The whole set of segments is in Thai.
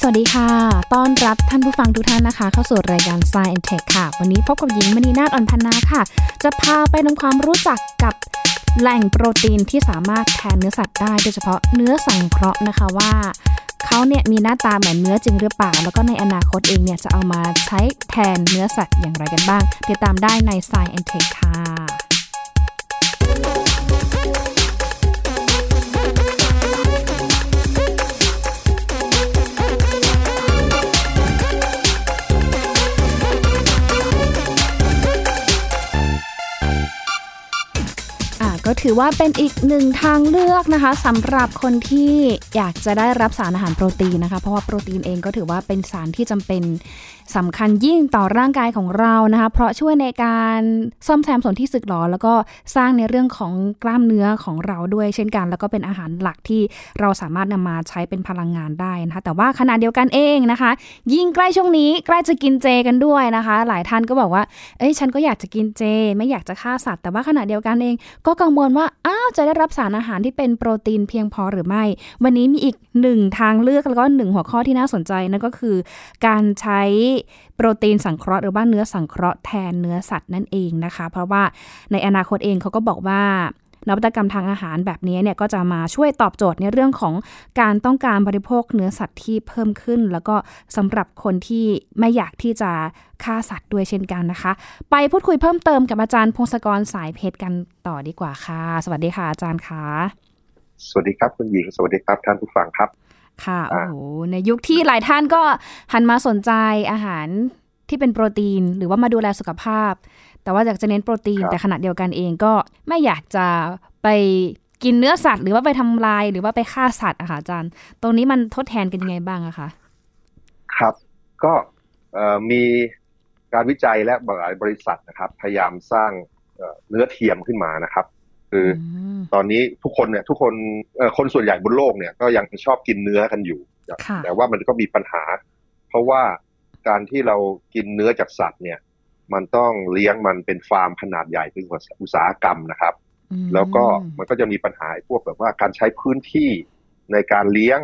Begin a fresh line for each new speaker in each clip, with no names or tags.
สวัสดีค่ะ ต้อนรับท่านผู้ฟังทุกท่านนะคะ เข้าสู่รายการ Science Tech ค่ะ วันนี้พบกับหญิงมณีนาฏอ่อนพันนาค่ะ จะพาไปทำความรู้จักกับแหล่งโปรตีนที่สามารถแทนเนื้อสัตว์ได้ โดยเฉพาะเนื้อสังเคราะห์นะคะว่าเขาเนี่ยมีหน้าตาเหมือนเนื้อจริงหรือเปล่า แล้วก็ในอนาคตเองเนี่ยจะเอามาใช้แทนเนื้อสัตว์อย่างไรกันบ้าง ติดตามได้ใน Science Tech ค่ะ ก็ถือว่าเป็นอีกหนึ่งทางเลือกนะคะสำหรับคนที่อยากจะได้รับสารอาหารโปรตีนนะคะ เพราะว่าโปรตีนเองก็ถือว่าเป็นสารที่จำเป็นสำคัญยิ่งต่อร่างกายของเรานะคะ เพราะช่วยในการซ่อมแซมส่วนที่สึกหรอ แล้วก็สร้างในเรื่องของกล้ามเนื้อของเราด้วยเช่นกัน แล้วก็เป็นอาหารหลักที่เราสามารถนำมาใช้เป็นพลังงานได้นะคะแต่ว่าขณะเดียวกันเองนะคะ ยิ่งใกล้ช่วงนี้ใกล้จะกินเจกันด้วยนะคะ หลายท่านก็บอกว่าเอ้ยฉันก็อยากจะกินเจ ไม่อยากจะฆ่าสัตว์แต่ว่าขณะเดียวกันเองก็กังวลว่าอ้าวจะได้รับสารอาหารที่เป็นโปรตีนเพียงพอหรือไม่ วันนี้มีอีกหนึ่งทางเลือกแล้วก็หนึ่งหัวข้อที่น่าสนใจนั่นก็คือ การใช้โปรตีนสังเคราะห์หรือว่าเนื้อสังเคราะห์แทนเนื้อสัตว์นั่นเองนะคะ เพราะว่าในอนาคตเองเขาก็บอกว่า นวัตกรรมทางอาหารแบบนี้เนี่ยก็จะมาช่วยตอบโจทย์ในเรื่องของการต้องการบริโภคเนื้อสัตว์ที่เพิ่มขึ้น แล้วก็สำหรับคนที่ไม่อยากที่จะฆ่าสัตว์ด้วยเช่นกันนะคะ ไปพูดคุยเพิ่มเติมกับอาจารย์พงศกรสายเพชรกันต่อดีกว่าค่ะ สวัสดีค่ะอาจารย์คะ
สวัสดีครับคุณหญิงสวัสดีครับท่านผู้ฟังครับ
ค่ะโอ้โหในยุคที่หลายท่านก็หันมาสนใจอาหาร ที่เป็นโปรตีนหรือว่ามาดูแลสุขภาพ แต่ว่าอยากจะเน้นโปรตีน แต่ขณะเดียวกันเองก็ไม่อยากจะไปกินเนื้อสัตว์ หรือว่าไปทำลายหรือว่าไปฆ่าสัตว์อะค่ะอาจารย์ ตรงนี้มันทดแทนกันยังไงบ้างอะคะ
ครับ ก็มีการวิจัยและหลายบริษัทนะครับ พยายามสร้างเนื้อเทียมขึ้นมานะครับ คือตอนนี้ทุกคนเนี่ย ทุกคนคนส่วนใหญ่บนโลกเนี่ยก็ยังชอบกินเนื้อกันอยู่ แต่ว่ามันก็มีปัญหา เพราะว่า การที่เรากินเนื้อจากสัตว์เนี่ย มันต้องเลี้ยงมันเป็นฟาร์มขนาดใหญ่เป็นอุตสาหกรรมนะครับ แล้วก็มันก็จะมีปัญหาพวกแบบว่าการใช้พื้นที่ในการเลี้ยง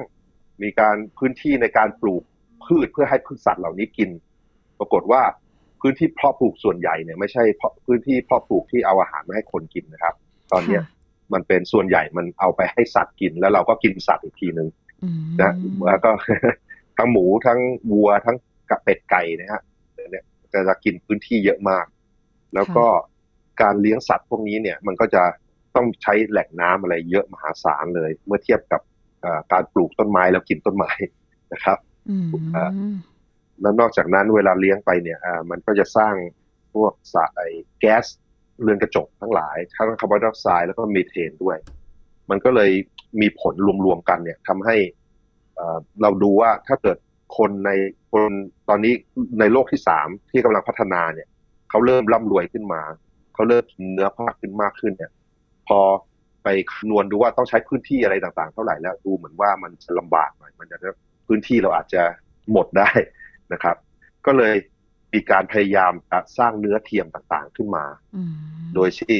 มีการพื้นที่ในการปลูกพืชเพื่อให้พืชสัตว์เหล่านี้กิน ปรากฏว่าพื้นที่เพาะปลูกส่วนใหญ่เนี่ยไม่ใช่พื้นที่เพาะปลูกที่เอาอาหารมาให้คนกินนะครับ ตอนเนี้ยมันเป็นส่วนใหญ่มันเอาไปให้สัตว์กิน แล้วเราก็กินสัตว์อีกทีหนึ่งนะแล้วก็ทั้งหมูทั้งวัวทั้ง กับเป็ดไก่นะฮะเนี่ยจะจะกินพื้นที่เยอะมาก แล้วก็การเลี้ยงสัตว์พวกนี้เนี่ย มันก็จะต้องใช้แหล่งน้ำอะไรเยอะมหาศาลเลย เมื่อเทียบกับการปลูกต้นไม้แล้วกินต้นไม้นะครับแล้วนอกจากนั้นเวลาเลี้ยงไปเนี่ยมันก็จะสร้างพวกสายแก๊สเรือนกระจกทั้งหลายทั้งคาร์บอนไดออกไซด์แล้วก็มีเทนด้วย มันก็เลยมีผลรวมๆกันเนี่ยทำให้เราดูว่าถ้าเกิด คนในคนตอนนี้ในโลกที่สามที่กำลังพัฒนาเนี่ยเขาเริ่มร่ำรวยขึ้นมาเขาเริ่มกินเนื้อผ้าขึ้นมากขึ้นเนี่ย พอไปคำนวณดูว่าต้องใช้พื้นที่อะไรต่างๆ เท่าไหร่แล้วดูเหมือนว่ามันจะลำบากหน่อยมันจะพื้นที่เราอาจจะหมดได้นะครับ ก็เลยมีการพยายามสร้างเนื้อเทียมต่างๆขึ้นมา โดยที่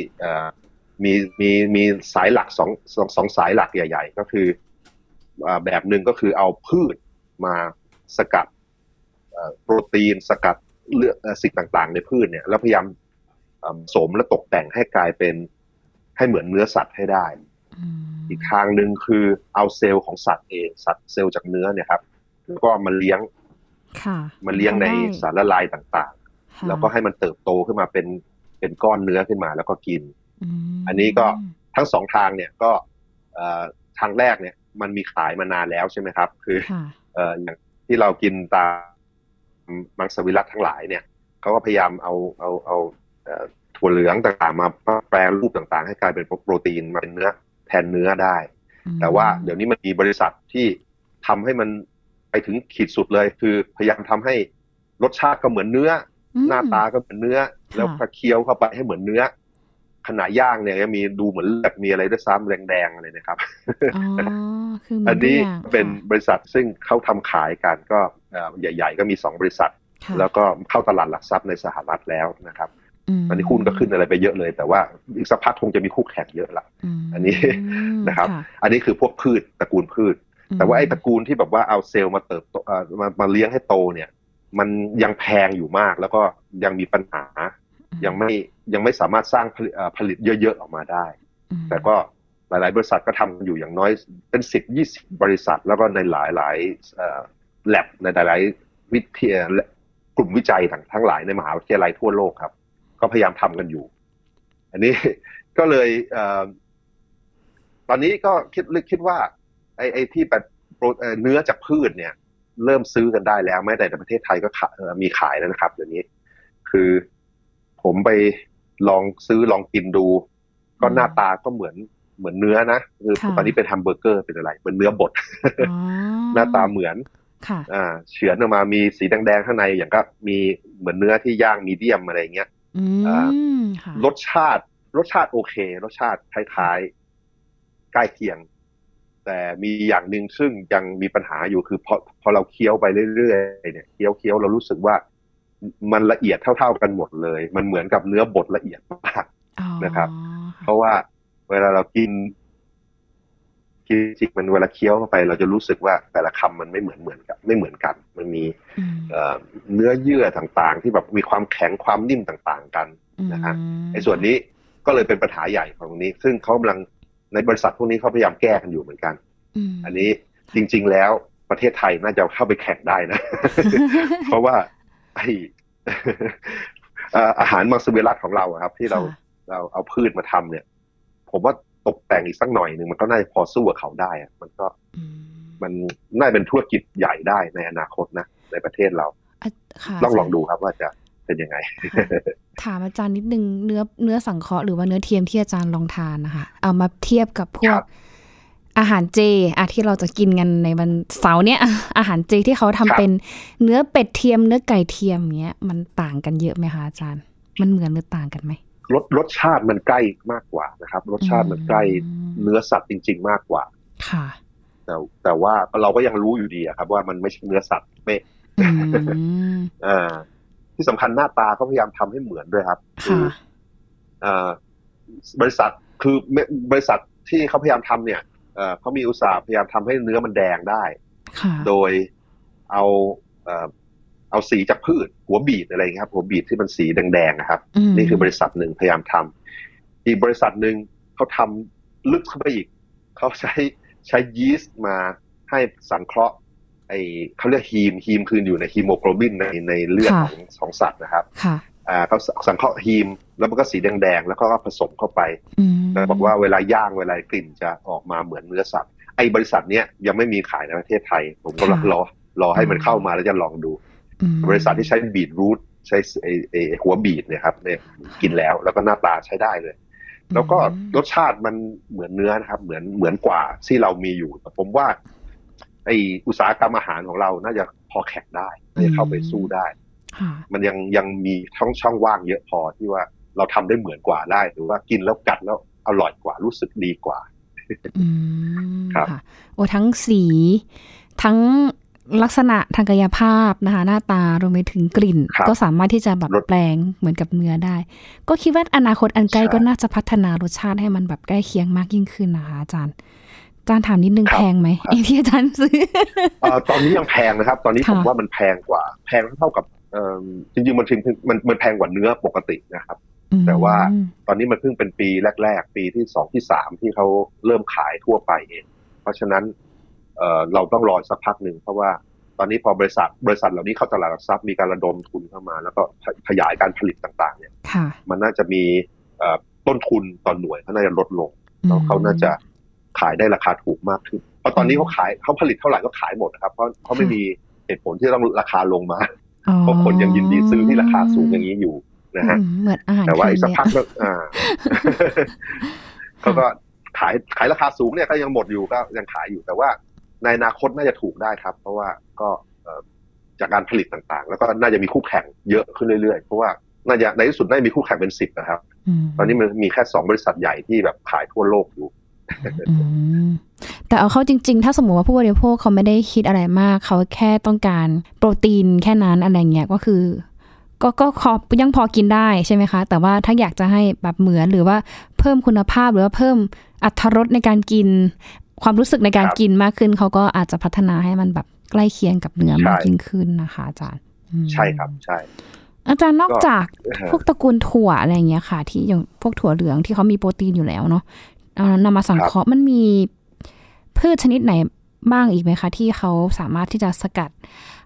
มีมีมีสายหลักสองสองสองสายหลักใหญ่ ๆ ก็คือแบบหนึ่งก็คือเอาพืชมา สกัดโปรตีนสกัดเลือดสิ่งต่างๆ ในพืชเนี่ยแล้วพยายามสมและตกแต่งให้กลายเป็นให้เหมือนเนื้อสัตว์ให้ได้ อีกทางหนึ่งคือเอาเซลล์ของสัตว์เองสัตว์เซลล์จากเนื้อเนี่ยครับแล้วก็มาเลี้ยงมาเลี้ยงในสารละลายต่างๆ แล้วก็ให้มันเติบโตขึ้นมาเป็นเป็นก้อนเนื้อขึ้นมาแล้วก็กิน อันนี้ก็ทั้งสองทางเนี่ยก็ทางแรกเนี่ยมันมีขายมานานแล้วใช่ไหมครับ คืออย่าง ที่เรากินตามมังสวิรัตทั้งหลายเนี่ยเขาก็พยายามเอาเอาเอาถั่วเหลืองต่างๆ มาแปลรูปต่างๆ ให้กลายเป็นโปรตีนมาเป็นเนื้อแทนเนื้อได้ แต่ว่าเดี๋ยวนี้มันมีบริษัทที่ทำให้มันไปถึงขีดสุดเลย คือพยายามทำให้รสชาติก็เหมือนเนื้อ หน้าตาก็เหมือนเนื้อ แล้วพอเคี้ยวเข้าไปให้เหมือนเนื้อ ขณะย่างเนี่ยมีดูเหมือนเลือดมีอะไรด้วยซ้ำแดงๆอะไรนะครับ อันนี้เป็นบริษัทซึ่งเขาทำขายกันก็ใหญ่ ๆ ก็มีสองบริษัท แล้วก็เข้าตลาดหลักทรัพย์ในสหรัฐแล้วนะครับอันนี้หุ้นก็ขึ้นอะไรไปเยอะเลย แต่ว่าอีกสักพักคงจะมีคู่แข่งเยอะละอันนี้นะครับ อันนี้คือพวกพืชตระกูลพืช แต่ว่าไอ้ตระกูลที่แบบว่าเอาเซลล์มาเติบโตมามาเลี้ยงให้โตเนี่ย มันยังแพงอยู่มากแล้วก็ยังมีปัญหา ยังไม่ยังไม่สามารถสร้างผลิตเยอะๆออกมาได้ แต่ก็ หลาย ๆ บริษัทก็ทำกันอยู่อย่างน้อยเป็นสิบยี่สิบบริษัท แล้วก็ในหลายๆแลบในหลายๆวิทยากลุ่มวิจัยทั้งหลายในมหาวิทยาลัยทั่วโลกครับ ก็พยายามทำกันอยู่ อันนี้ก็เลยตอนนี้ก็คิดคิดว่า ไอ้ไอ้ที่แบบเนื้อจากพืชเนี่ย เริ่มซื้อกันได้แล้วแม้แต่ในประเทศไทยก็มีขายแล้วนะครับเดี๋ยวนี้ คือผมไปลองซื้อลองกินดู ก็หน้าตาก็เหมือน เหมือนเนื้อนะคือตอนนี้เป็นแฮมเบอร์เกอร์เป็นอะไรเป็นเนื้อบดหน้าตาเหมือนอ่าเฉือนออกมามีสีแดงๆข้างในอย่างก็มีเหมือนเนื้อที่ย่างมีเดียมอะไรเงี้ยรสชาติ รสชาติโอเค รสชาติคล้ายๆใกล้เคียง แต่มีอย่างหนึ่งซึ่งยังมีปัญหาอยู่คือพอพอเราเคี้ยวไปเรื่อยๆเนี่ยเคี้ยวเคี้ยวเรารู้สึกว่ามันละเอียดเท่า ๆกันหมดเลย มันเหมือนกับเนื้อบดละเอียดมากนะครับ เพราะว่า เวลาเรากินกินจริงมันเวลาเคี้ยวเข้าไป เราจะรู้สึกว่าแต่ละคำมันไม่เหมือนเหมือนกันไม่เหมือนกัน มันมีเนื้อเยื่อต่างๆ ที่แบบมีความแข็งความนิ่มต่างๆกันนะฮะไอ้ส่วนนี้ก็เลยเป็นปัญหาใหญ่ของตรงนี้ ซึ่งเขากำลังในบริษัทพวกนี้เขาพยายามแก้กันอยู่เหมือนกัน อันนี้จริง ๆ แล้วประเทศไทยน่าจะเข้าไปแข่งได้นะ เพราะว่าไออาหารมังสวิรัตของเราครับ ที่เราเราเอาพืชมาทำเนี่ย ผมว่าตกแต่งอีกสักหน่อยหนึ่งมันก็น่าจะพอสู้กับเขาได้อะมันก็มันน่าเป็นธุรกิจใหญ่ได้ในอนาคตนะในประเทศเราลองลองดูครับว่าจะเป็นยังไง
ถามอาจารย์นิดนึงเนื้อเนื้อสังเคราะห์หรือว่าเนื้อเทียมที่อาจารย์ลองทานนะคะ เอามาเทียบกับพวกอาหารเจอะที่เราจะกินกันในวันเสาร์เนี้ยอาหารเจที่เขาทำเป็นเนื้อเป็ดเทียมเนื้อไก่เทียมเนี้ย มันต่างกันเยอะไหมคะอาจารย์ มันเหมือนหรือต่างกันไหม
รสรสชาติมันใกล้มากกว่านะครับ รสชาติมันใกล้เนื้อสัตว์จริง ๆ มากกว่า
ค่ะ
แต่แต่ว่าเราก็ยังรู้อยู่ดีครับ ว่ามันไม่ใช่เนื้อสัตว์เป๊ะอ่าที่สำคัญหน้าตาเขาพยายามทำให้เหมือนด้วยครับ
คือ
อ่าบริษัทคือบริษัทที่เขาพยายามทำเนี่ยเขามีอุตสาห์พยายามทำให้เนื้อมันแดงได้ โดยเอา เอาสีจากพืช หัวบีดอะไรครับ หัวบีดที่มันสีแดงๆนะครับ นี่คือบริษัทหนึ่งพยายามทำอีกบริษัทหนึ่งเขาทำลึกเข้าไปอีก เขาใช้ใช้ยีสต์มาให้สังเคราะห์ไอเขาเรียกฮีมฮีมคืออยู่ในฮีโมโกลบินในในเลือดของของสัตว์นะครับอ่าเขาสังเคราะห์ฮีม แล้วมันก็สีแดงๆ แล้วก็ผสมเข้าไปแล้วบอกว่าเวลาย่างเวลากลิ่นจะออกมาเหมือนเนื้อสัตว์ไอ้บริษัทเนี้ยยังไม่มีขายในประเทศไทย ผมก็รอรอให้มันเข้ามาแล้วจะลองดู บริษัทที่ใช้บีทรูทใช้ไอ้หัวบีทเนี่ยครับเนี่ยกินแล้วแล้วก็หน้าตาใช้ได้เลย แล้วก็รสชาติมันเหมือนเนื้อนะครับ เหมือนเหมือนกว่าที่เรามีอยู่แต่ผมว่า ไออุตสาหกรรมอาหารของเราน่าจะพอแข่งได้น่าจะเข้าไปสู้ได้มันยังยังมีช่องช่องว่างเยอะพอที่ว่าเราทำได้เหมือนกว่าได้ หรือว่ากินแล้วกัดแล้วอร่อยกว่ารู้สึกดีกว่า
ครับโอ้ทั้งสี ทั้ง ลักษณะทางกายภาพนะคะหน้าตารวมไปถึงกลิ่น ก็สามารถที่จะแบบแปลงเหมือนกับเนื้อได้ ก็คิดว่าอนาคตอันใกล้ก็น่าจะพัฒนารสชาติให้มันแบบใกล้เคียงมากยิ่งขึ้นนะคะอาจารย์อาจารย์ถามนิดนึงแพงไหมไอที่อาจารย์ซื้อ
ตอนนี้ยังแพงนะครับ ตอนนี้ผมว่ามันแพงกว่า แพงเท่ากับจริงๆมันถึงมันมันแพงกว่าเนื้อปกตินะครับ แต่ว่าตอนนี้มันเพิ่งเป็นปีแรก ๆ ปีที่สองที่สามที่เขาเริ่มขายทั่วไปเอง เพราะฉะนั้น เเราต้องรอสักพักหนึ่งเพราะว่าตอนนี้พอบริษัทบริษัทเหล่านี้เข้าตลาดหลักทรัพย์มีการระดมทุนเข้ามา แล้วก็ขยายการผลิตต่างๆ เนี่ยมันน่าจะมีต้นทุนต่อหน่วยเขาน่าจะลดลงแล้วเขาน่าจะขายได้ราคาถูกมากขึ้น เพราะตอนนี้เขาขายเขาผลิตเท่าไหร่ก็ขายหมดนะครับ เพราะเขาไม่มีเหตุผลที่ต้องราคาลงมาเพราะคนยังยินดีซื้อที่ราคาสูงอย่างนี้อยู่นะฮะ
เหมือนอาหาร
แต่ว่าอีกสักพักก็อ่าเขาก็ขายขายราคาสูงเนี่ยก็ยังหมดอยู่ก็ยังขายอยู่แต่ว่า ในอนาคตน่าจะถูกได้ครับ เพราะว่าก็จากการผลิตต่างๆ แล้วก็น่าจะมีคู่แข่งเยอะขึ้นเรื่อยๆ เพราะว่าน่าจะในที่สุดน่าจะมีคู่แข่งเป็นสิบนะครับ ตอนนี้มันมีแค่สองบริษัทใหญ่ที่แบบขายทั่วโลกอยู่
แต่เอาเข้าจริง ๆ ถ้าสมมติว่าผู้บริโภคเขาไม่ได้คิดอะไรมาก เขาแค่ต้องการโปรตีนแค่นั้นอะไรเงี้ยก็คือ ก็ก็ขอยังพอกินได้ใช่ไหมคะ แต่ว่าถ้าอยากจะให้แบบเหมือนหรือว่าเพิ่มคุณภาพหรือว่าเพิ่มอัตรรสในการกิน ความรู้สึกในการกินมากขึ้นเขาก็อาจจะพัฒนาให้มันแบบใกล้เคียงกับเนื้อมากยิ่งขึ้นนะคะ อาจารย์
ใช่ครับใช่
อาจารย์นอกจากพวกตระกูลถั่วอะไรอย่างเงี้ยค่ะ ที่อย่างพวกถั่วเหลืองที่เขามีโปรตีนอยู่แล้วเนาะนำมาสังเคราะห์มันมีพืชชนิดไหนบ้างอีกไหมคะ ที่เขาสามารถที่จะสกัด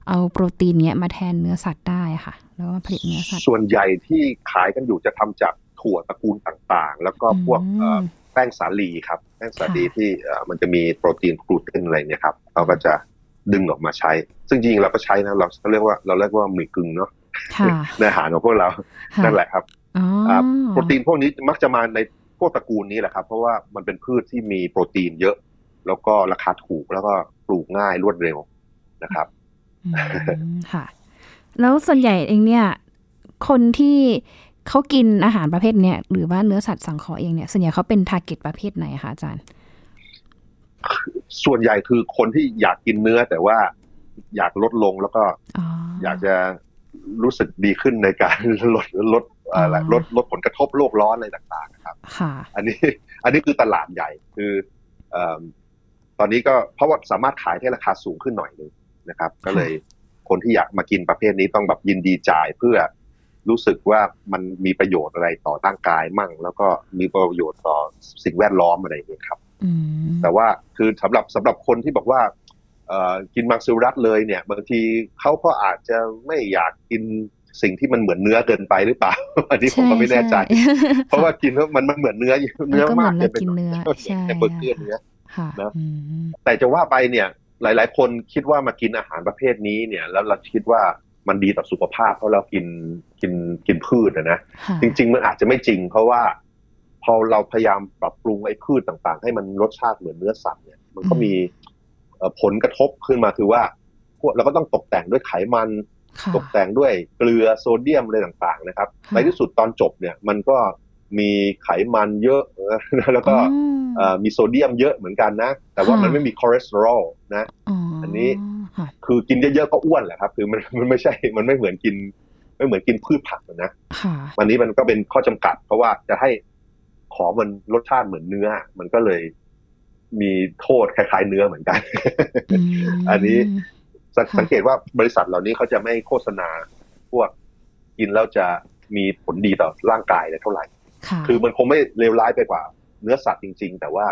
เอาโปรตีนเนี้ยมาแทนเนื้อสัตว์ได้ค่ะ แล้วก็ผลิตเนื้อสัตว์
ส่วนใหญ่ที่ขายกันอยู่จะทำจากถั่วตระกูลต่างๆ แล้วก็พวกแป้งสาลีครับแป้งสาลีที่มันจะมีโปรตีนกลูเตนอะไรเนี่ยครับเราก็จะดึงออกมาใช้ ซึ่งจริงเราก็ใช้นะเราเรียกว่าเราเรียกว่าหมี่กึ่งเนาะในอาหารของพวกเรานั่นแหละครับโปรตีนพวกนี้มักจะมาในพวกตระกูลนี้แหละครับ เพราะว่ามันเป็นพืชที่มีโปรตีนเยอะ แล้วก็ราคาถูกแล้วก็ปลูกง่ายรวดเร็วนะครับ
ค่ะ แล้วส่วนใหญ่เองเนี่ย คนที่ เขากินอาหารประเภทเนี้ยหรือว่าเนื้อสัตว์สังเคราะห์เองเนี่ยส่วนใหญ่เขาเป็นทาร์เก็ตประเภทไหนคะอาจารย์
ส่วนใหญ่คือคนที่อยากกินเนื้อแต่ว่าอยากลดลงแล้วก็อยากจะรู้สึกดีขึ้นในการลดลดอะไรลดลดผลกระทบโลกร้อนอะไรต่างๆครับอันนี้ อันนี้คือตลาดใหญ่คือตอนนี้ก็เพราะว่าสามารถขายให้ราคาสูงขึ้นหน่อยนึงนะครับ ก็เลยคนที่อยากมากินประเภทนี้ต้องแบบยินดีจ่ายเพื่อ รู้สึกว่ามันมีประโยชน์อะไรต่อร่างกายมั่ง แล้วก็มีประโยชน์ต่อสิ่งแวดล้อมอะไรอย่างนี้ครับแต่ว่าคือสำหรับสำหรับคนที่บอกว่ากินมังสวิรัตเลยเนี่ย บางทีเขาก็อาจจะไม่อยากกินสิ่งที่มันเหมือนเนื้อเกินไปหรือเปล่าอันนี้ผมก็ไม่แน่ใจ เพราะว่ากินแล้วมันมันเหมือนเนื้อเนื้อมาก
จะเป็นเนื้อใช่
เบอร์เกอร์เนื้อนะแต่จะว่าไปเนี่ย หลาย ๆ คนคิดว่ามากินอาหารประเภทนี้เนี่ย แล้วเราคิดว่า มันดีต่อสุขภาพเพราะเรากินกินกินพืชนะจริง ๆ มันอาจจะไม่จริง เพราะว่า พอเราพยายามปรับปรุงไอ้พืชต่างๆ ให้มันรสชาติเหมือนเนื้อสัตว์เนี่ยมันก็มีผลกระทบขึ้นมาคือว่าพวกเราก็ต้องตกแต่งด้วยไขมันตกแต่งด้วยเกลือโซเดียมอะไรต่างๆนะครับในที่สุดตอนจบเนี่ย มันก็มีไขมันเยอะแล้วก็มีโซเดียมเยอะเหมือนกันนะ แต่ว่ามันไม่มีคอเลสเตอรอลนะ อันนี้ คือกินเยอะๆก็อ้วนแหละครับ คือมันมันไม่ใช่ มันไม่เหมือนกิน ไม่เหมือนกินพืชผักนะวันนี้มันก็เป็นข้อจำกัด เพราะว่าจะให้ขอมันรสชาติเหมือนเนื้อ มันก็เลยมีโทษคล้ายๆเนื้อเหมือนกัน อันนี้สังเกตว่าบริษัทเหล่านี้เขาจะไม่โฆษณา พวกกินแล้วจะมีผลดีต่อร่างกายเท่าไหร่ คือมันคงไม่เลวร้ายไปกว่า เนื้อสัตว์จริง ๆ แต่ว่า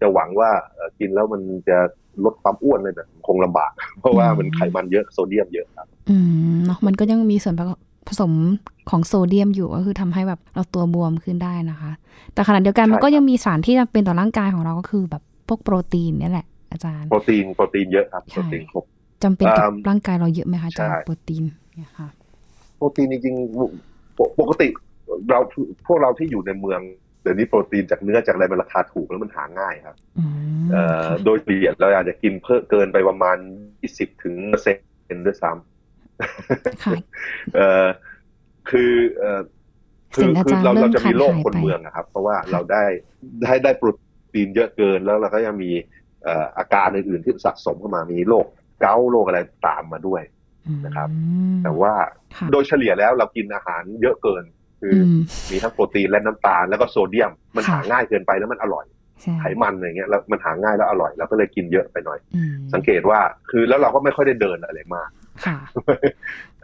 จะหวังว่ากินแล้วมันจะลดความอ้วนเลยแบบคงลำบาก เพราะว่ามันไขมันเยอะโซเดียมเยอะครับ
อืมเนาะมันก็ยังมีส่วนผสมของโซเดียมอยู่ก็คือทำให้แบบเราตัวบวมขึ้นได้นะคะ แต่ขณะเดียวกันมันก็ยังมีสารที่จำเป็นต่อร่างกายของเราก็คือแบบพวกโปรตีนนี่แหละอาจารย์
โปรตีนโปรตีนเยอะครับโปรตีนครบ
จำเป็นกับร่างกายเราเยอะไหมคะอาจารย์โปรตีนเนี่ยค่ะ
โปรตีนจริงๆปกติเราพวกเราที่อยู่ในเมือง เดี๋ยวนี้โปรตีนจากเนื้อจากอะไรมันราคาถูกแล้วมันหาง่ายครับโดยเฉลี่ยเราอาจจะกินเพิ่มเกินไปประมาณยี่สิบถึงเปอร์เซ็นต์ด้วยซ้ำคือคือคือเราเราจะมีโรคคนเมืองนะครับ เพราะว่าเราได้ได้ได้โปรตีนเยอะเกินแล้วเราก็ยังมีอาการอื่นๆที่สะสมเข้ามามีโรคเกาต์โรคอะไรตามมาด้วยนะครับ แต่ว่าโดยเฉลี่ยแล้วเรากินอาหารเยอะเกิน คือ มีทั้งโปรตีนและน้ำตาลแล้วก็โซเดียม มันหาง่ายเกินไปแล้วมันอร่อยไขมันอะไรเงี้ยแล้วมันหาง่ายแล้วอร่อยเราก็เลยกินเยอะไปหน่อย สังเกตว่าคือแล้วเราก็ไม่ค่อยได้เดินอะไรมาก
ค่ะ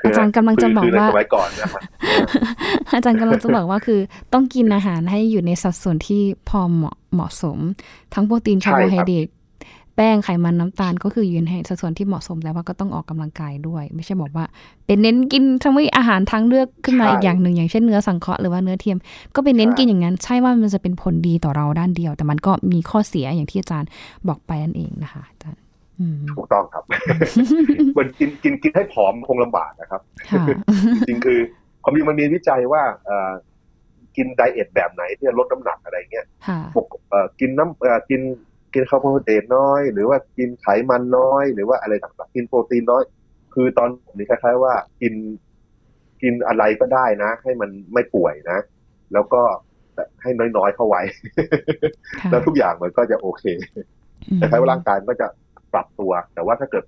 อาจารย์กำลังจะบอกว่า
สมัยก่อนนะครับ
อาจารย์กำลังจะบอกว่าคือ ต้องกินอาหารให้อยู่ในสัดส่วนที่พอเหมาะเหมาะสม ทั้งโปรตีนคาร์โบไฮเดรต แป้งไขมันน้ำตาลก็คือยืนให้สัดส่วนที่เหมาะสมแล้วว่าก็ต้องออกกำลังกายด้วย ไม่ใช่บอกว่า เป็นเน้นกินทั้งไม่อาหารทางเลือกขึ้นมาอีกอย่างหนึ่งอย่างเช่นเนื้อสังเคราะห์หรือว่าเนื้อเทียม ก็เป็นเน้นกินอย่างนั้น ใช่ว่ามันจะเป็นผลดีต่อเราด้านเดียว แต่มันก็มีข้อเสียอย่างที่อาจารย์บอกไปนั่นเองนะคะอาจารย์
ถูกต้องครับมันกินกินกินให้ผอมคงลำบากนะครับจริงคือความจริงมันมีวิจัยว่ากินไดเอทแบบไหนที่จะลดน้ำหนักอะไรเงี้ยกินน้ำกิน กินคาร์โบไฮเดรตน้อย หรือว่ากินไขมันน้อย หรือว่าอะไรต่างๆกินโปรตีนน้อย คือตอนนี้คล้ายๆว่ากินกินอะไรก็ได้นะ ให้มันไม่ป่วยนะ แล้วก็ให้น้อยๆเข้าไว้ แล้วทุกอย่างมันก็จะโอเคแต่คล้ายว่าร่างกายก็จะปรับตัว แต่ว่าถ้าเกิด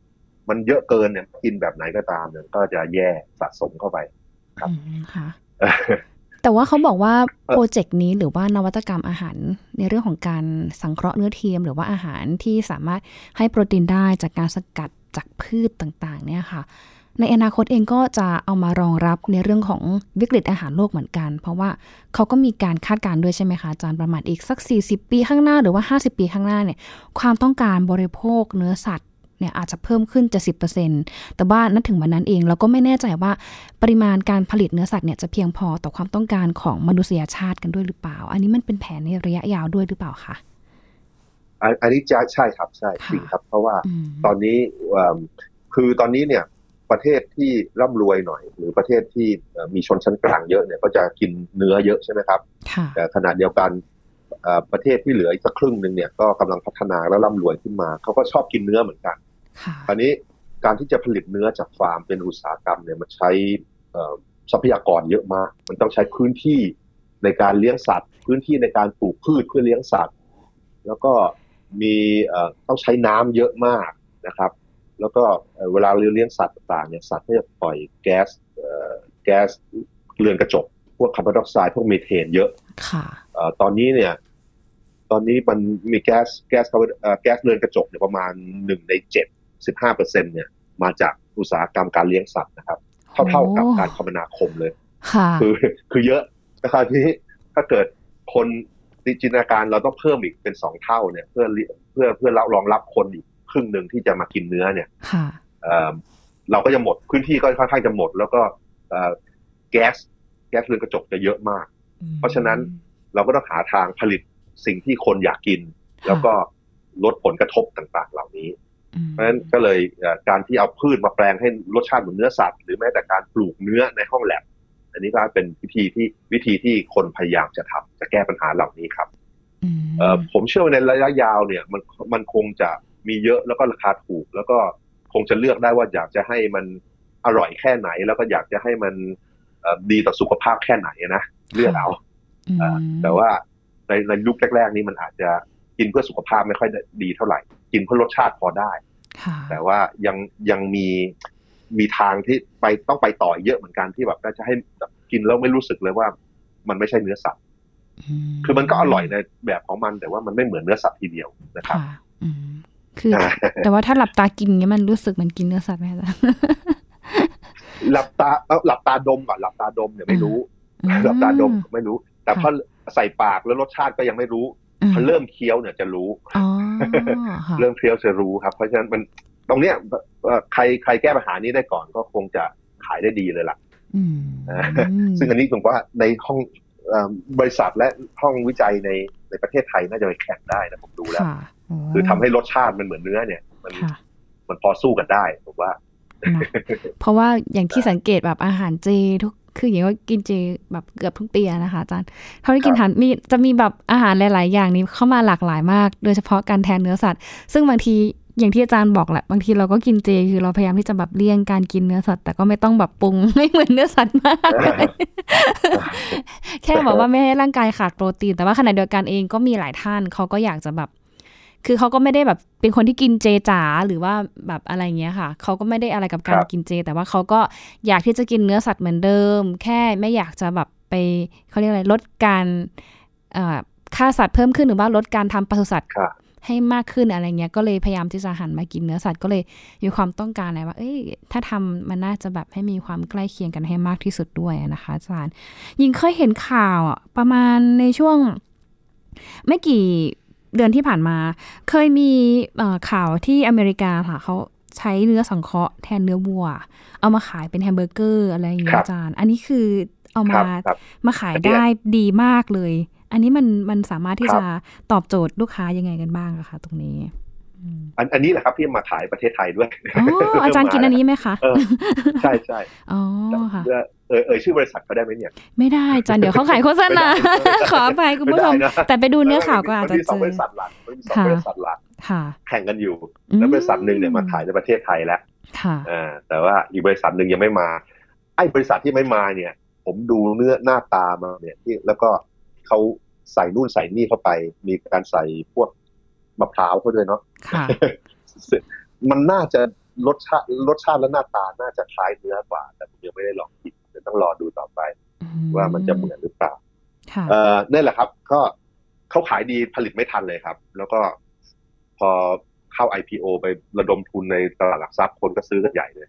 มันเยอะเกินเนี่ยกินแบบไหนก็ตามเนี่ยก็จะแย่สะสมเข้าไป ครับ
แต่ว่าเขาบอกว่าโปรเจกต์นี้หรือว่านวัตกรรมอาหาร ในเรื่องของการสังเคราะห์เนื้อเทียม หรือว่าอาหารที่สามารถให้โปรตีนได้จากการสกัดจากพืชต่างๆ เนี่ยค่ะ ในอนาคตเองก็จะเอามารองรับในเรื่องของวิกฤตอาหารโลกเหมือนกัน เพราะว่าเขาก็มีการคาดการณ์ด้วยใช่ไหมคะอาจารย์ประมาณอีกสัก 40 ปีข้างหน้าหรือว่า 50 ปีข้างหน้าเนี่ยความต้องการบริโภคเนื้อสัตว์ เนี่ยอาจจะเพิ่มขึ้นจะสิแต่ว่านันถึงวันนั้นเองเราก็ไม่แน่ใจว่าปริมาณการผลิตเนื้อสัตว์เนี่ยจะเพียงพอต่อความต้องการของมนุษยชาติกันด้วยหรือเปล่า อันนี้มันเป็นแผนในระยะยาวด้วยหรือเปล่าคะ
อันนี้จะใช่ครับใช่จริงครับ เพราะว่าตอนนี้คือตอนนี้เนี่ยประเทศที่ร่ำรวยหน่อย หรือประเทศที่มีชนชั้นกลางเยอะเนี่ยก็จะกินเนื้อเยอะใช่ไหมครับแต่ขณะเดียวกันประเทศที่เหลืออีกสักครึ่งหนึ่งเนี่ยก็กำลังพัฒนาแล้วร่ำรวยขึ้นมาเขาก็ชอบกินเนื้อเหมือนกัน คราวนี้การที่จะผลิตเนื้อจากฟาร์มเป็นอุตสาหกรรมเนี่ยมันใช้ทรัพยากรเยอะมาก มันต้องใช้พื้นที่ในการเลี้ยงสัตว์ พื้นที่ในการปลูกพืชเพื่อเลี้ยงสัตว์ แล้วก็มีต้องใช้น้ำเยอะมากนะครับ แล้วก็เวลาเลี้ยงสัตว์ต่างๆเนี่ยสัตว์ก็จะปล่อยแก๊สแก๊สเรือนกระจก พวกคาร์บอนไดออกไซด์พวกมีเทนเยอะ
ค่ะ
ตอนนี้เนี่ยตอนนี้มันมีแก๊สแก๊สแก๊สเรือนกระจกเนี่ยประมาณหนึ่งในเจ็ด สิบห้าเปอร์เซ็นเนี่ยมาจากอุตสาหกรรมการเลี้ยงสัตว์นะครับ เท่าเท่ากับการคมนาคมเลยคือคือเยอะนะครับที่ถ้าเกิดคนจินตนาการเราต้องเพิ่มอีกเป็นสองเท่าเนี่ย เพื่อเพื่อเพื่อรองรับคนอีกครึ่งหนึ่งที่จะมากินเนื้อเนี่ยเราก็จะหมดพื้นที่ก็ค่อนข้างจะหมด แล้วก็แก๊สแก๊สเรือนกระจกจะเยอะมาก เพราะฉะนั้นเราก็ต้องหาทางผลิตสิ่งที่คนอยากกิน แล้วก็ลดผลกระทบต่างๆ เหล่านี้ เพราะฉะนั้นก็เลยการที่เอาพืชมาแปลงให้รสชาติเหมือนเนื้อสัตว์หรือแม้แต่การปลูกเนื้อในห้องแลบอันนี้ก็เป็นวิธีที่วิธีที่คนพยายามจะทำจะแก้ปัญหาเหล่านี้ครับผมเชื่อว่าในระยะยาวเนี่ยมันมันคงจะมีเยอะแล้วก็ราคาถูก แล้วก็คงจะเลือกได้ว่าอยากจะให้มันอร่อยแค่ไหน แล้วก็อยากจะให้มันดีต่อสุขภาพแค่ไหนนะเลือกเอาแต่ว่าในในยุคแรกๆ นี้มันอาจจะกินเพื่อสุขภาพไม่ค่อยดีเท่าไหร่ กินเพื่อรสชาติพอได้ แต่ว่ายังยังมีมีทางที่ไปต้องไปต่อเยอะเหมือนกันที่แบบจะให้กินแล้วไม่รู้สึกเลยว่า มันไม่ใช่เนื้อสัตว์คือมันก็อร่อยในแบบของมัน แต่ว่ามันไม่เหมือนเนื้อสัตว์ทีเดียวนะครับ
คือ แต่ว่าถ้าหลับตากินเงี้ยมันรู้สึกเหมือนกินเนื้อสัตว์ไหมจ๊ะ
หลับตาเอหลับตาดมก่อนหลับตาดมเนี่ยไม่รู้หลับตาดมไม่รู้ แต่พอใส่ปากแล้วรสชาติก็ยังไม่รู้ พอเริ่มเคี้ยวเนี่ยจะรู้เริ่มเคี้ยวจะรู้ครับ เพราะฉะนั้นมันตรงเนี้ยใครใครแก้ปัญหานี้ได้ก่อนก็คงจะขายได้ดีเลยล่ะซึ่งอันนี้ผมว่าในห้องบริษัทและห้องวิจัยในในประเทศไทยน่าจะไปแข่งได้นะผมดูแล้ว คือทำให้รสชาติมันเหมือนเนื้อเนี่ย มันมันพอสู้กันได้ผมว่า
เพราะว่าอย่างที่สังเกตแบบอาหารเจทุก คืออย่างว่ากินเจแบบเกือบทุกปีนะคะอาจารย์เท่าที่กินอาหารมีจะมีแบบอาหารหลาย ๆ อย่างนี้เข้ามาหลากหลายมาก โดยเฉพาะการแทนเนื้อสัตว์ ซึ่งบางทีอย่างที่อาจารย์บอกแหละบางทีเราก็กินเจคือเราพยายามที่จะแบบเลี่ยงการกินเนื้อสัตว์ แต่ก็ไม่ต้องแบบปรุงไม่เหมือนเนื้อสัตว์มากแค่บอกว่าไม่ให้ร่างกายขาดโปรตีน แต่ว่าขณะเดียวกันเองก็มีหลายท่านเขาก็อยากจะแบบ คือเขาก็ไม่ได้แบบเป็นคนที่กินเจจ๋าหรือว่าแบบอะไรเงี้ยค่ะ เขาก็ไม่ได้อะไรกับการกินเจ แต่ว่าเขาก็อยากที่จะกินเนื้อสัตว์เหมือนเดิม แค่ไม่อยากจะแบบไปเขาเรียกอะไรลดการฆ่าสัตว์เพิ่มขึ้นหรือว่าลดการทำปศุสัตว์ให้มากขึ้นอะไรเงี้ย ก็เลยพยายามที่จะหันมากินเนื้อสัตว์ก็เลยมีความต้องการนะว่า เอ้ย ถ้าทำมันน่าจะแบบให้มีความใกล้เคียงกันให้มากที่สุดด้วยนะคะอาจารย์ยิงเคยเห็นข่าวประมาณในช่วง ไม่กี่ เดือนที่ผ่านมา เคยมีข่าวที่อเมริกาค่ะเขาใช้เนื้อสังเคราะห์แทนเนื้อวัว เอามาขายเป็นแฮมเบอร์เกอร์อะไรอย่างเงี้ยอาจารย์ อันนี้คือเอามามาขายได้ดีมากเลย อันนี้มันมันสามารถที่จะตอบโจทย์ลูกค้ายังไงกันบ้างอะคะตรงนี้
อันอันนี้แหละครับที่มาขายประเทศไทยด้วย
อ๋ออาจารย์กินอันนี้ไหมคะ
ใช่ใช่
อ๋อค่ะ
เออเออชื่อบริษัทเขาได้ไหมเนี่ย
ไม่ได้อาจารย์เดี๋ยวเขาขายโฆษณาขออภัยคุณผู้ชม แต่ไปดูเนื้อข่าวก็อาจจะเจอบ
ริษัทหลักมีสองบริษัทหลักแข่งกันอยู่ แล้วบริษัทหนึ่งเนี่ยมาขายในประเทศไทยแล้วอ่าแต่ว่าอีกบริษัทหนึ่งยังไม่มา ไอ้บริษัทที่ไม่มาเนี่ย ผมดูเนื้อหน้าตามาเนี่ยที่แล้วก็เขาใส่นู่นใส่นี่เข้าไป มีการใส่พวก มะพร้าวเข้าด้วยเนาะมันน่าจะรสชาติรสชาติและหน้าตาน่าจะคล้ายเนื้อกว่า แต่ผมยังไม่ได้ลองกินเดี๋ยวต้องรอดูต่อไป ว่ามันจะเหมือนหรือเปล่าเออนี่แหละครับ ก็เขาขายดีผลิตไม่ทันเลยครับ แล้วก็พอเข้า IPO ไประดมทุนในตลาดหลักทรัพย์คนก็ซื้อกันใหญ่เลย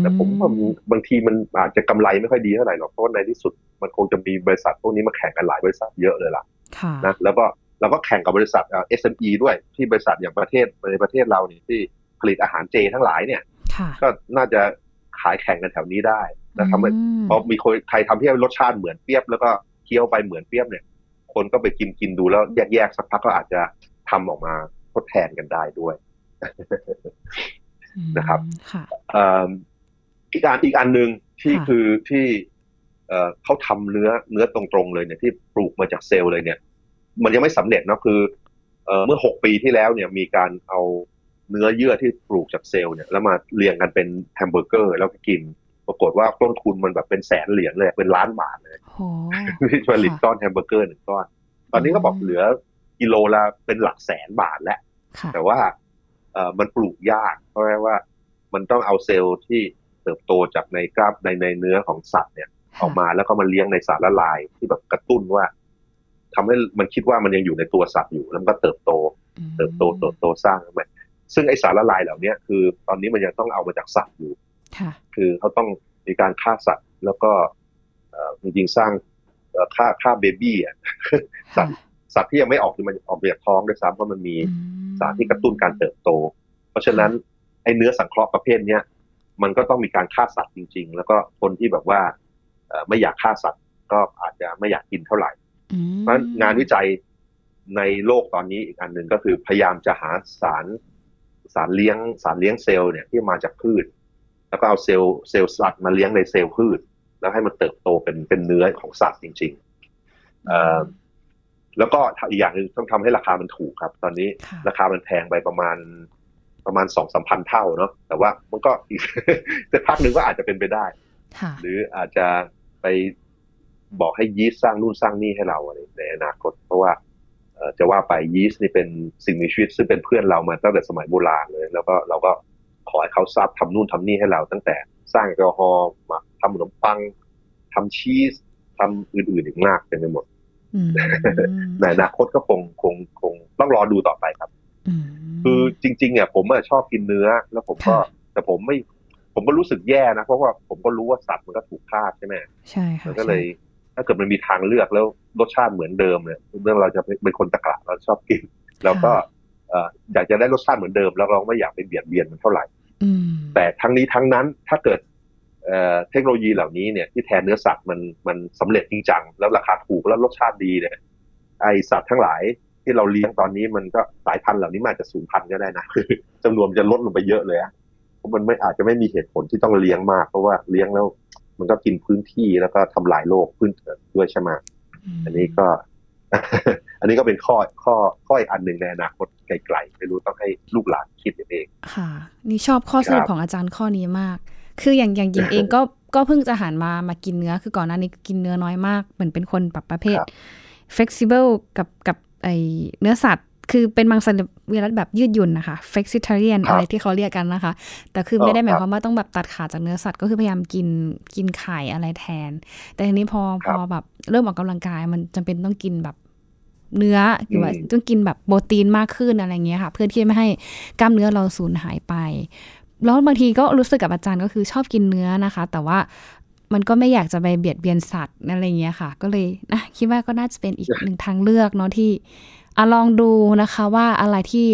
แต่ผมว่าบางทีมันอาจจะกำไรไม่ค่อยดีเท่าไหร่หรอกเพราะว่าในที่สุดมันคงจะมีบริษัทพวกนี้มาแข่งกันหลายบริษัทเยอะเลยล่ะนะแล้วก็ เราก็แข่งกับบริษัทเอสเอ็มด้วยที่บริษัทอย่างประเทศในประเทศเราเนี่ยที่ผลิตอาหารเจทั้งหลายเนี่ย ก็น่าจะขายแข่งกันแถวนี้ได้นะทำให้เพราะมีคนใครทำที่รสชาติเหมือนเปียบ แล้วก็เคี้ยวไปเหมือนเปียบเนี่ย คนก็ไปกินกินดูแล้วแยกๆสักพักก็อาจจะทำออกมาทดแทนกันได้ด้วยนะครับอีกอันอีกอันหนึ่งที่คือที่เขาทำเนื้อเนื้อตรงๆเลยเนี่ยที่ปลูกมาจากเซลล์เลยเนี่ย มันยังไม่สำเร็จนะคือเมื่อหกปีที่แล้วเนี่ยมีการเอาเนื้อเยื่อที่ปลูกจากเซลล์เนี่ยแล้วมาเรียงกันเป็นแฮมเบอร์เกอร์ แล้วก็กิน ปรากฏว่าต้นทุนมันแบบเป็นแสนเหรียญเลยเป็นล้านบาทเลยที่ผลิตก้อนแฮมเบอร์เกอร์หนึ่งก้อน ตอนนี้ก็บอกเหลือกิโลละเป็นหลักแสนบาทแล้ว แต่ว่าเออมันปลูกยาก เพราะว่ามันต้องเอาเซลล์ที่เติบโตจากในกล้ามในในเนื้อของสัตว์เนี่ยออกมาแล้วก็มาเลี้ยงในสารละลายที่แบบกระตุ้นว่า ทำให้มันคิดว่ามันยังอยู่ในตัวสัตว์อยู่แล้วมันก็เติบโต เติบโตเติบโตสร้างขึ้นมาซึ่งไอสารละลายเหล่านี้คือ ตอนนี้มันยังต้องเอามาจากสัตว์อยู่คือเขาต้องมีการฆ่าสัตว์แล้วก็จริงๆสร้างฆ่าฆ่าเบบี้อะสัตว์สัตว์ที่ยังไม่ออกคือมันออกมาจากท้องด้วยซ้ำเพราะมันมีสารที่กระตุ้นการเติบโต เพราะฉะนั้นไอ้เนื้อสังเคราะห์ประเภทเนี้ยมันก็ต้องมีการฆ่าสัตว์จริง ๆ แล้วก็คนที่แบบว่าไม่อยากฆ่าสัตว์ก็อาจจะไม่อยากกินเท่าไหร่ เพราะงานวิจัยในโลกตอนนี้อีกอันหนึ่งก็คือพยายามจะหาสารสารเลี้ยงสารเลี้ยงเซลล์เนี่ยที่มาจากพืช แล้วก็เอาเซลล์เซลล์สัตว์มาเลี้ยงในเซลล์พืช แล้วให้มันเติบโตเป็นเป็นเนื้อของสัตว์จริงๆแล้วก็อีกอย่างหนึ่งต้องทำให้ราคามันถูกครับ ตอนนี้ราคามันแพงไปประมาณประมาณสองสามพันเท่าเนาะแต่ว่ามันก็อีกสักพักหนึ่งก็อาจจะเป็นไปได้หรืออาจจะไป บอกให้ยีสต์สร้างนู่นสร้างนี่ให้เราในอนาคต เพราะว่าจะว่าไปยีสต์นี่เป็นสิ่งมีชีวิตซึ่งเป็นเพื่อนเรามาตั้งแต่สมัยโบราณเลย แล้วก็เราก็ขอให้เขาทราบทำนู่นทำนี่ให้เรา ตั้งแต่สร้างแอลกอฮอล์มาทำขนมปังทำชีสทำอื่นๆอีกมากเต็มไปหมดในอนาคตก็คงคงคงต้องรอดูต่อไปครับคือจริงๆเนี่ยผมชอบกินเนื้อ แล้วผมก็แต่ผมไม่ผมก็รู้สึกแย่นะ เพราะว่าผมก็รู้ว่าสัตว์มันก็ถูกฆ่าใช่ไหม
ใช่ค่ะ
ก็เลย ถ้าเกิดมันมีทางเลือกแล้วรสชาติเหมือนเดิมเนี่ยเรื่องเราจะเป็นคนตะกละเราชอบกิน แล้วก็อยากจะได้รสชาติเหมือนเดิม แล้วเราไม่อยากไปเบียดเบียนมันเท่าไหร่แต่ทั้งนี้ทั้งนั้นถ้าเกิดเทคโนโลยีเหล่านี้เนี่ยที่แทนเนื้อสัตว์มันมันสำเร็จจริงจังแล้วราคาถูกแล้วรสชาติดีเนี่ยไอสัตว์ทั้งหลายที่เราเลี้ยงตอนนี้มันก็สายพันธุ์เหล่านี้มาจะสูญพันธุ์ก็ได้นะคือจำนวนจะลดลงไปเยอะเลยอะเพราะมันไม่อาจจะไม่มีเหตุผลที่ต้องเลี้ยงมากเพราะว่าเลี้ยงแล้ว มันก็กินพื้นที่แล้วก็ทำลายโลกพื้นด้วยใช่ไหมอันนี้ก็ อันนี้ก็เป็นข้อข้อข้ออีกอันหนึ่งในอนาคตไกลๆไม่รู้ต้องให้ลูกหลานคิดเอง
ค่ะ นี่ชอบข้อสรุปของอาจารย์ข้อนี้มาก คืออย่างอย่างหญิงเองก็ก็เพิ่งจะหันมามากินเนื้อคือก่อนหน้านี้กินเนื้อน้อยมาก เหมือนเป็นคนแบบประเภท flexible กับกับไอเนื้อสัตว์ คือเป็นมังสวิรัตแบบยืดหยุ่นนะคะ flexitarian อะไรที่เขาเรียกกันนะคะ แต่คือไม่ได้หมายความว่าต้องแบบตัดขาดจากเนื้อสัตว์ก็คือพยายามกินกินไข่อะไรแทน แต่ทีนี้พอพอแบบเริ่มออกกำลังกายมันจำเป็นต้องกินแบบเนื้อหรือว่าต้องกินแบบโปรตีนมากขึ้นอะไรเงี้ยค่ะ เพื่อที่ไม่ให้กล้ามเนื้อเราสูญหายไป แล้วบางทีก็รู้สึกกับอาจารย์ก็คือชอบกินเนื้อนะคะ แต่ว่ามันก็ไม่อยากจะไปเบียดเบียนสัตว์อะไรเงี้ยค่ะ ก็เลยนะคิดว่าก็น่าจะเป็นอีกหนึ่งทางเลือกเนาะที่ อลองดูนะคะว่าอะไรที่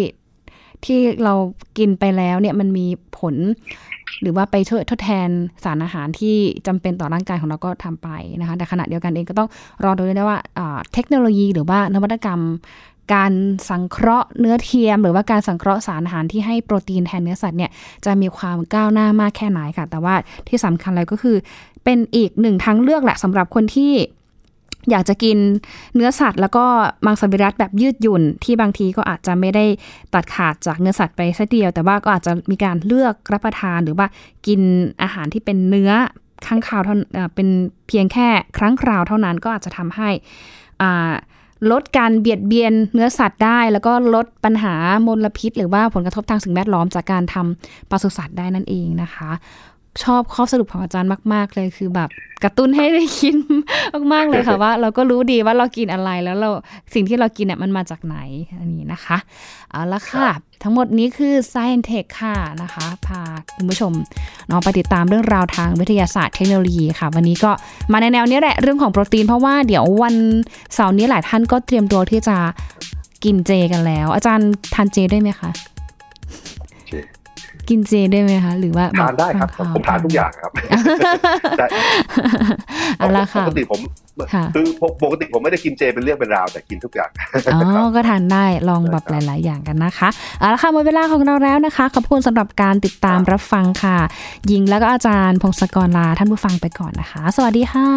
ที่เรากินไปแล้วเนี่ยมันมีผล หรือว่าไปช่วยทดแทนสารอาหารที่จำเป็นต่อร่างกายของเราก็ทำไปนะคะแต่ขณะเดียวกันเองก็ต้องรอดูด้วยว่าเทคโนโลยีหรือว่านวัตกรรม การสังเคราะห์เนื้อเทียม หรือว่าการสังเคราะห์สารอาหารที่ให้โปรตีนแทนเนื้อสัตว์เนี่ยจะมีความก้าวหน้ามากแค่ไหนค่ะ แต่ว่าที่สำคัญเลยก็คือ เป็นอีกหนึ่งทางเลือกแหละสำหรับคนที่ อยากจะกินเนื้อสัตว์ แล้วก็มังสวิรัตแบบยืดหยุ่น ที่บางทีก็อาจจะไม่ได้ตัดขาดจากเนื้อสัตว์ไปซะเดียว แต่ว่าก็อาจจะมีการเลือกรับประทานหรือว่ากินอาหารที่เป็นเนื้อครั้งคราวเท่าเป็นเพียงแค่ครั้งคราวเท่านั้นก็อาจจะทำให้ลดการเบียดเบียนเนื้อสัตว์ได้ แล้วก็ลดปัญหามลพิษ หรือว่าผลกระทบทางสิ่งแวดล้อมจากการทำปศุสัตว์ได้นั่นเองนะคะ ชอบข้อสรุปของอาจารย์มาก ๆ เลยคือแบบกระตุ้นให้ได้คิดมาก ๆ เลยค่ะว่า เราก็รู้ดีว่าเรากินอะไรแล้วเราสิ่งที่เรากินเนี่ยมันมาจากไหนอันนี้นะคะเอาละค่ะ ทั้งหมดนี้คือ Science Tech ค่ะนะคะ พาคุณผู้ชมน้องไปติดตามเรื่องราวทางวิทยาศาสตร์เทคโนโลยีค่ะ วันนี้ก็มาในแนวนี้แหละเรื่องของโปรตีน เพราะว่าเดี๋ยววันเสาร์นี้หลายท่านก็เตรียมตัวที่จะกินเจกันแล้ว อาจารย์ทานเจได้ไหมคะ กินเจได้ไหมคะ หรือว่า
ทานได้ครับผมทานทุกอย่างครับแต่
อะละค่ะ
ปกติผมคือปกติผมไม่ได้กินเจเป็นเรื่องเป็นราวแต่กินทุกอย่าง
อ๋อก็ทานได้ลองแบบหลาย ๆ อย่างกันนะคะเอาละค่ะหมดเวลาของเราแล้วนะคะขอบคุณสำหรับการติดตามรับฟังค่ะ ยิงแล้วก็อาจารย์พงศกรลาท่านผู้ฟังไปก่อนนะคะ สวัสดีค่ะ